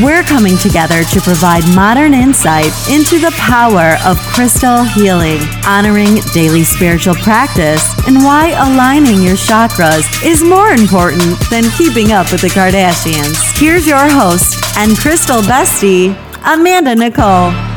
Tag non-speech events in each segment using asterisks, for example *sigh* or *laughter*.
We're coming together to provide modern insight into the power of crystal healing, honoring daily spiritual practice, and why aligning your chakras is more important than keeping up with the Kardashians. Here's your host and crystal bestie, Amanda Nicole.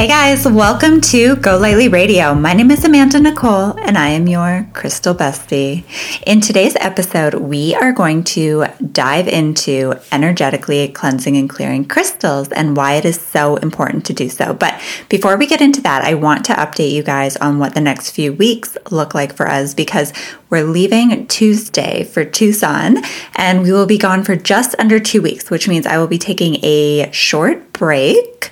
Hey guys, welcome to Go Lightly Radio. My name is Amanda Nicole and I am your crystal bestie. In today's episode, we are going to dive into energetically cleansing and clearing crystals and why it is so important to do so. But before we get into that, I want to update you guys on what the next few weeks look like for us because we're leaving Tuesday for Tucson and we will be gone for just under two weeks, which means I will be taking a short break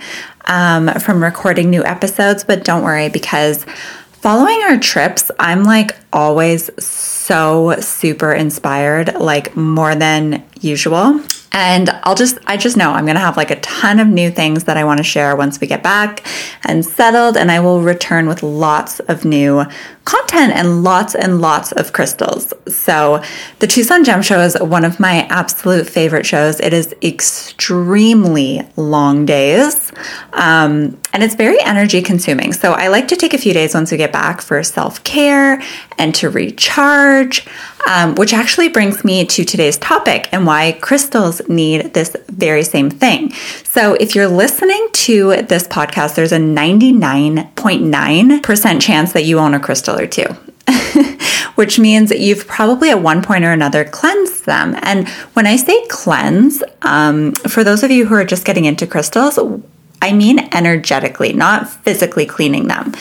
um, from recording new episodes, but don't worry because following our trips, I'm like always so super inspired, like more than usual. And I'll just, I just know I'm going to have like a ton of new things that I want to share once we get back and settled. And I will return with lots of new content and lots and lots of crystals. So, the Tucson Gem Show is one of my absolute favorite shows. It is extremely long days um, and it's very energy consuming. So, I like to take a few days once we get back for self care and to recharge um, which actually brings me to today's topic and why crystals need this very same thing. So, if you're listening to this podcast, there's a 99.9% chance that you own a crystal or two. *laughs* which means you've probably at one point or another cleansed them. And when I say cleanse, um, for those of you who are just getting into crystals, I mean energetically, not physically cleaning them.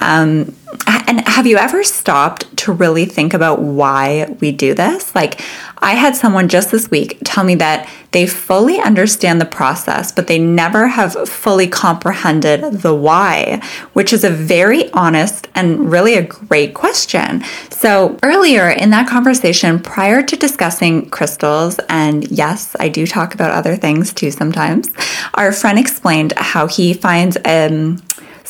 Um, and have you ever stopped to really think about why we do this? Like, I had someone just this week tell me that they fully understand the process, but they never have fully comprehended the why, which is a very honest and really a great question. So, earlier in that conversation, prior to discussing crystals, and yes, I do talk about other things too sometimes, our friend explained how he finds um,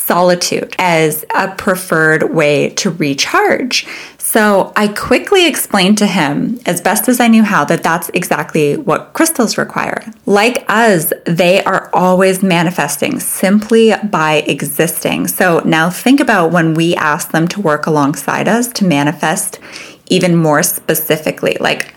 solitude as a preferred way to recharge. So I quickly explained to him, as best as I knew how, that that's exactly what crystals require. Like us, they are always manifesting simply by existing. So now think about when we ask them to work alongside us to manifest even more specifically. Like,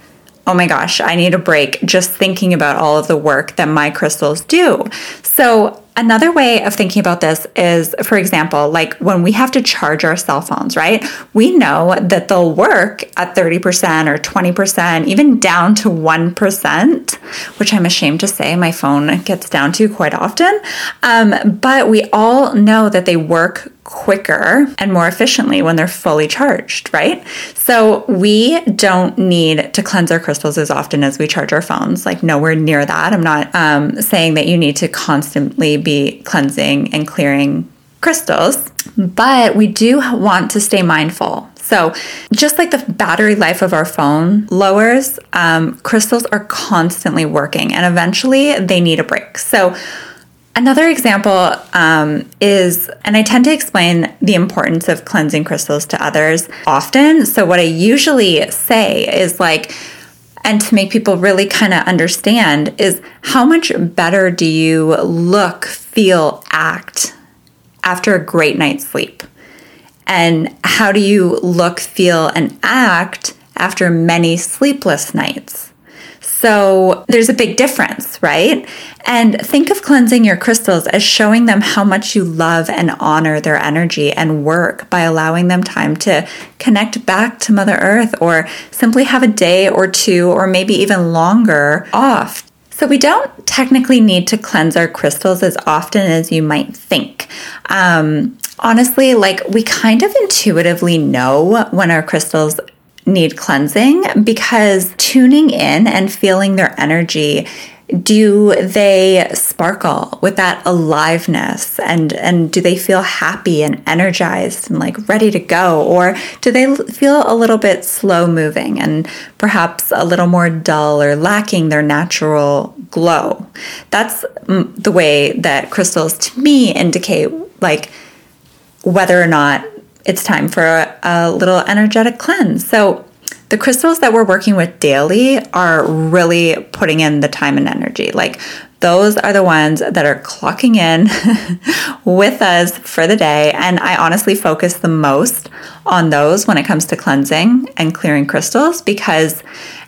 oh my gosh, I need a break just thinking about all of the work that my crystals do. So Another way of thinking about this is, for example, like when we have to charge our cell phones, right? We know that they'll work at 30% or 20%, even down to 1%, which I'm ashamed to say my phone gets down to quite often. Um, but we all know that they work quicker and more efficiently when they're fully charged, right? So we don't need to cleanse our crystals as often as we charge our phones, like nowhere near that. I'm not um, saying that you need to constantly be cleansing and clearing crystals, but we do want to stay mindful. So, just like the battery life of our phone lowers, um, crystals are constantly working and eventually they need a break. So, Another example um, is, and I tend to explain the importance of cleansing crystals to others often. So, what I usually say is like, and to make people really kind of understand, is how much better do you look, feel, act after a great night's sleep? And how do you look, feel, and act after many sleepless nights? So there's a big difference, right? And think of cleansing your crystals as showing them how much you love and honor their energy and work by allowing them time to connect back to Mother Earth or simply have a day or two or maybe even longer off so, we don't technically need to cleanse our crystals as often as you might think. Um, honestly, like we kind of intuitively know when our crystals need cleansing because tuning in and feeling their energy do they sparkle with that aliveness? And and do they feel happy and energized and like ready to go? Or do they feel a little bit slow moving and perhaps a little more dull or lacking their natural glow? That's the way that crystals to me indicate like whether or not it's time for a, a little energetic cleanse so the crystals that we're working with daily are really putting in the time and energy. Like those are the ones that are clocking in *laughs* with us for the day. And I honestly focus the most on those when it comes to cleansing and clearing crystals because,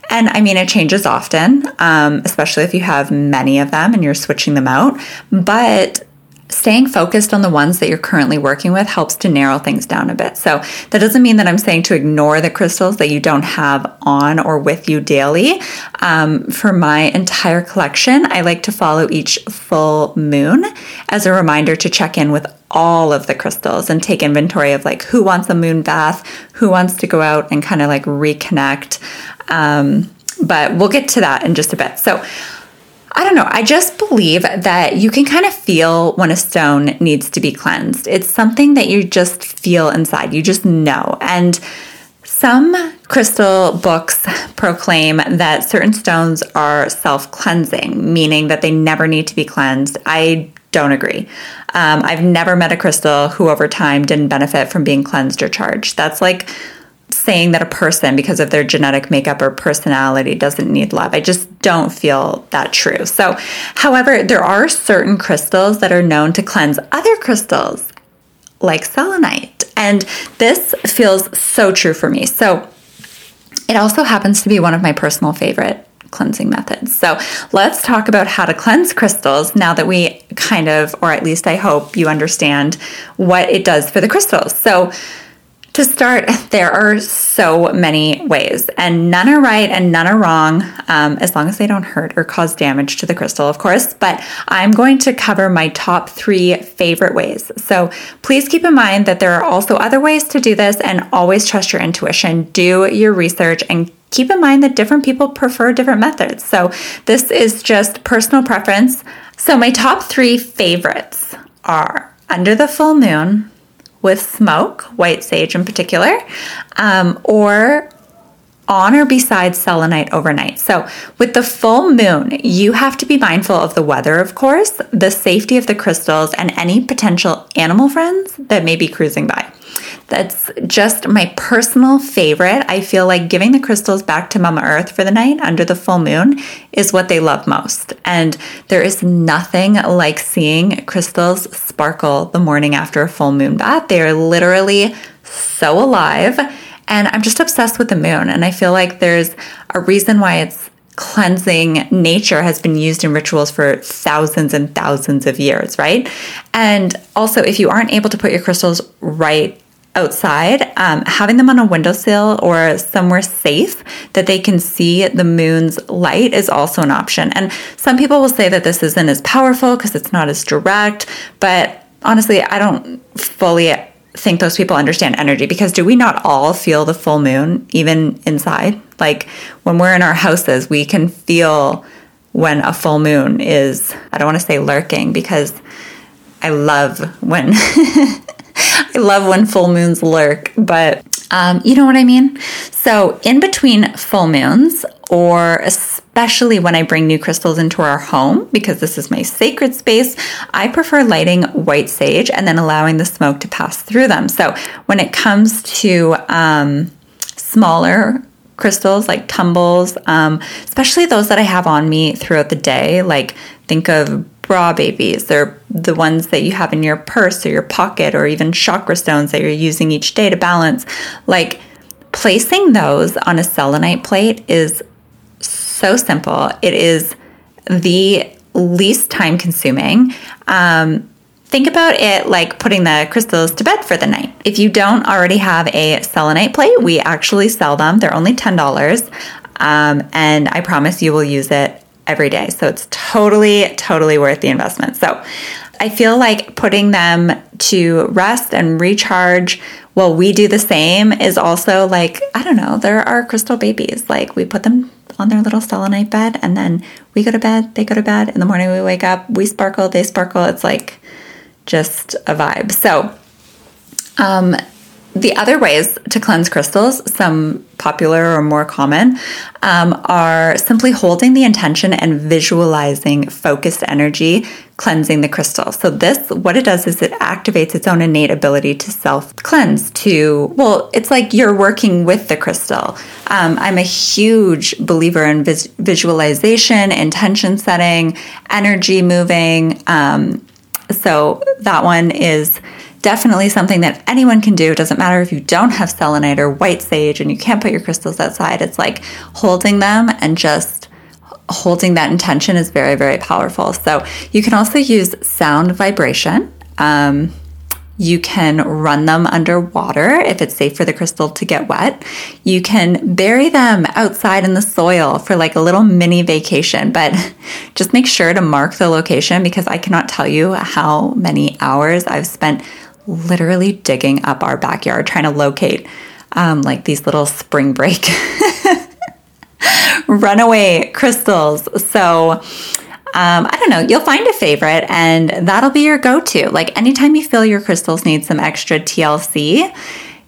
and I mean, it changes often, um, especially if you have many of them and you're switching them out. But staying focused on the ones that you're currently working with helps to narrow things down a bit. So that doesn't mean that I'm saying to ignore the crystals that you don't have on or with you daily. Um, for my entire collection, I like to follow each full moon as a reminder to check in with all of the crystals and take inventory of like who wants a moon bath, who wants to go out and kind of like reconnect. Um, but we'll get to that in just a bit. So I don't know. I just believe that you can kind of feel when a stone needs to be cleansed. It's something that you just feel inside. You just know. And some crystal books proclaim that certain stones are self cleansing, meaning that they never need to be cleansed. I don't agree. Um, I've never met a crystal who over time didn't benefit from being cleansed or charged. That's like saying that a person, because of their genetic makeup or personality, doesn't need love. I just don't feel that true. So, however, there are certain crystals that are known to cleanse other crystals, like selenite. And this feels so true for me. So, it also happens to be one of my personal favorite cleansing methods. So let's talk about how to cleanse crystals now that we kind of, or at least I hope you understand what it does for the crystals. So to start, *laughs* there are so many ways, and none are right and none are wrong, um, as long as they don't hurt or cause damage to the crystal, of course. But I'm going to cover my top three favorite ways. So please keep in mind that there are also other ways to do this, and always trust your intuition. Do your research and keep in mind that different people prefer different methods. So this is just personal preference. So my top three favorites are under the full moon with smoke, white sage in particular, um, or on or beside selenite overnight. So, with the full moon, you have to be mindful of the weather, of course, the safety of the crystals, and any potential animal friends that may be cruising by. That's just my personal favorite. I feel like giving the crystals back to Mama Earth for the night under the full moon is what they love most. And there is nothing like seeing crystals sparkle the morning after a full moon bath. They are literally so alive. And I'm just obsessed with the moon. And I feel like there's a reason why it's cleansing nature has been used in rituals for thousands and thousands of years, right? And also, if you aren't able to put your crystals right outside, um, having them on a windowsill or somewhere safe that they can see the moon's light is also an option. And some people will say that this isn't as powerful because it's not as direct, but honestly, I don't fully think those people understand energy because do we not all feel the full moon even inside? Like when we're in our houses, we can feel when a full moon is, I don't want to say lurking because I love when *laughs* I love when full moons lurk, but um, you know what I mean? So, in between full moons, or especially when I bring new crystals into our home, because this is my sacred space, I prefer lighting white sage and then allowing the smoke to pass through them. So, when it comes to um, smaller crystals like tumbles, um, especially those that I have on me throughout the day, like think of bra babies. They're the ones that you have in your purse or your pocket, or even chakra stones that you're using each day to balance. Like placing those on a selenite plate is so simple. It is the least time consuming. Um, think about it like putting the crystals to bed for the night. If you don't already have a selenite plate, we actually sell them. They're only $10. Um, and I promise you will use it every day. So it's totally, totally worth the investment. So I feel like putting them to rest and recharge while we do the same is also like, I don't know, there are crystal babies. Like we put them on their little selenite bed, and then we go to bed, they go to bed. In the morning, we wake up, we sparkle, they sparkle. It's like just a vibe. So, um, the other ways to cleanse crystals, some popular or more common, um, are simply holding the intention and visualizing focused energy, cleansing the crystal. So, this, what it does is it activates its own innate ability to self cleanse, to, well, it's like you're working with the crystal. Um, I'm a huge believer in vis- visualization, intention setting, energy moving. Um, so, that one is definitely something that anyone can do. It doesn't matter if you don't have selenite or white sage and you can't put your crystals outside. It's like holding them and just holding that intention is very, very powerful. So you can also use sound vibration. Um, you can run them underwater if it's safe for the crystal to get wet. You can bury them outside in the soil for like a little mini vacation, but *laughs* just make sure to mark the location because I cannot tell you how many hours I've spent literally digging up our backyard trying to locate um, like these little spring break *laughs* runaway crystals. So, um, I don't know, you'll find a favorite and that'll be your go to. Like anytime you feel your crystals need some extra TLC,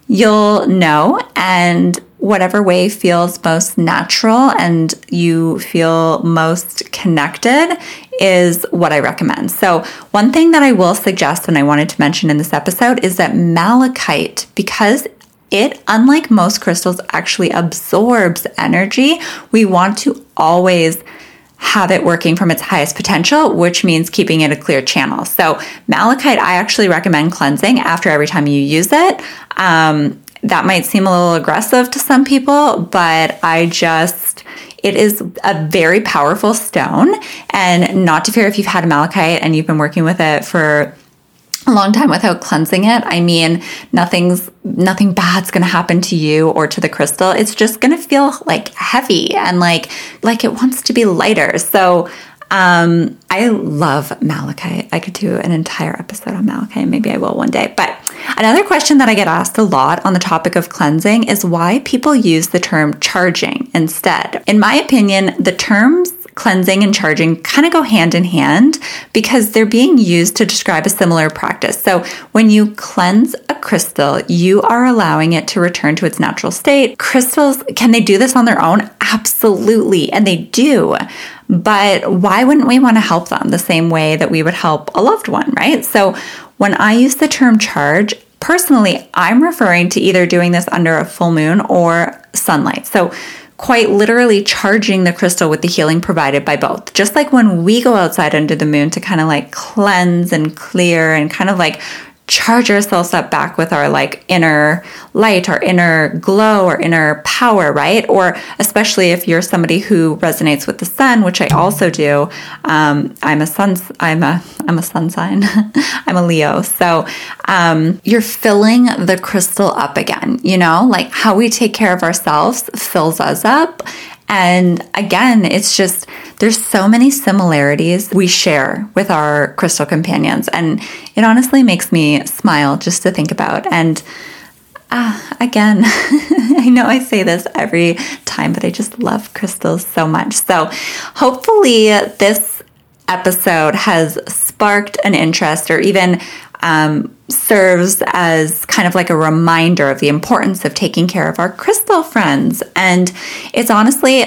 you'll know. And whatever way feels most natural and you feel most connected is what I recommend. So, one thing that I will suggest and I wanted to mention in this episode is that malachite, because it, unlike most crystals, actually absorbs energy, we want to always have it working from its highest potential, which means keeping it a clear channel. So, malachite, I actually recommend cleansing after every time you use it. Um, that might seem a little aggressive to some people, but I just, it is a very powerful stone. And not to fear if you've had malachite and you've been working with it for a long time without cleansing it. I mean, nothing's nothing bad's going to happen to you or to the crystal. It's just going to feel like heavy and like like it wants to be lighter. So um, I love malachite. I could do an entire episode on malachite. Maybe I will one day. But another question that I get asked a lot on the topic of cleansing is why people use the term charging instead. In my opinion, the terms cleansing and charging kind of go hand in hand because they're being used to describe a similar practice. So, when you cleanse a crystal, you are allowing it to return to its natural state. Crystals, can they do this on their own? Absolutely, and they do. But why wouldn't we want to help them the same way that we would help a loved one, right? So, when I use the term charge, personally, I'm referring to either doing this under a full moon or sunlight. So, quite literally charging the crystal with the healing provided by both. Just like when we go outside under the moon to kind of like cleanse and clear and kind of like charge ourselves up back with our like inner light, our inner glow, our inner power, right? Or especially if you're somebody who resonates with the sun, which I also do. Um, I'm a sun. I'm a. I'm a sun sign. *laughs* I'm a Leo. So um, you're filling the crystal up again. You know, like how we take care of ourselves fills us up, and again, it's just, there's so many similarities we share with our crystal companions. And it honestly makes me smile just to think about. And uh, again, *laughs* I know I say this every time, but I just love crystals so much. So hopefully, this episode has sparked an interest or even um, serves as kind of like a reminder of the importance of taking care of our crystal friends. And it's honestly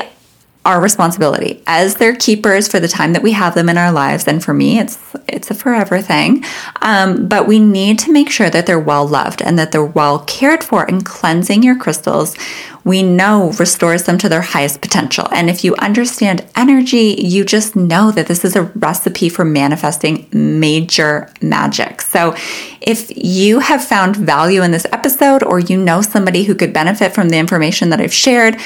our responsibility as their keepers for the time that we have them in our lives. And for me, it's it's a forever thing. Um, but we need to make sure that they're well loved and that they're well cared for. And cleansing your crystals, we know restores them to their highest potential. And if you understand energy, you just know that this is a recipe for manifesting major magic. So if you have found value in this episode, or you know somebody who could benefit from the information that I've shared,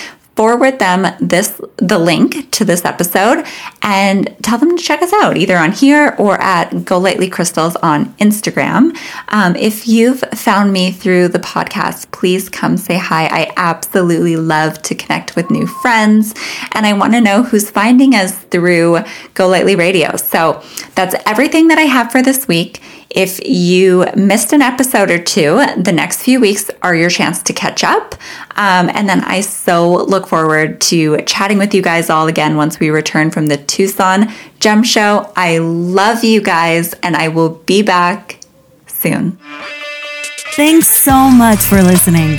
forward them this the link to this episode and tell them to check us out either on here or at Go Lightly Crystals on Instagram. Um, if you've found me through the podcast, please come say hi. I absolutely love to connect with new friends and I want to know who's finding us through Go Lightly Radio. So that's everything that I have for this week. If you missed an episode or two, the next few weeks are your chance to catch up. Um, and then I so look forward to chatting with you guys all again once we return from the Tucson Gem Show. I love you guys, and I will be back soon. Thanks so much for listening.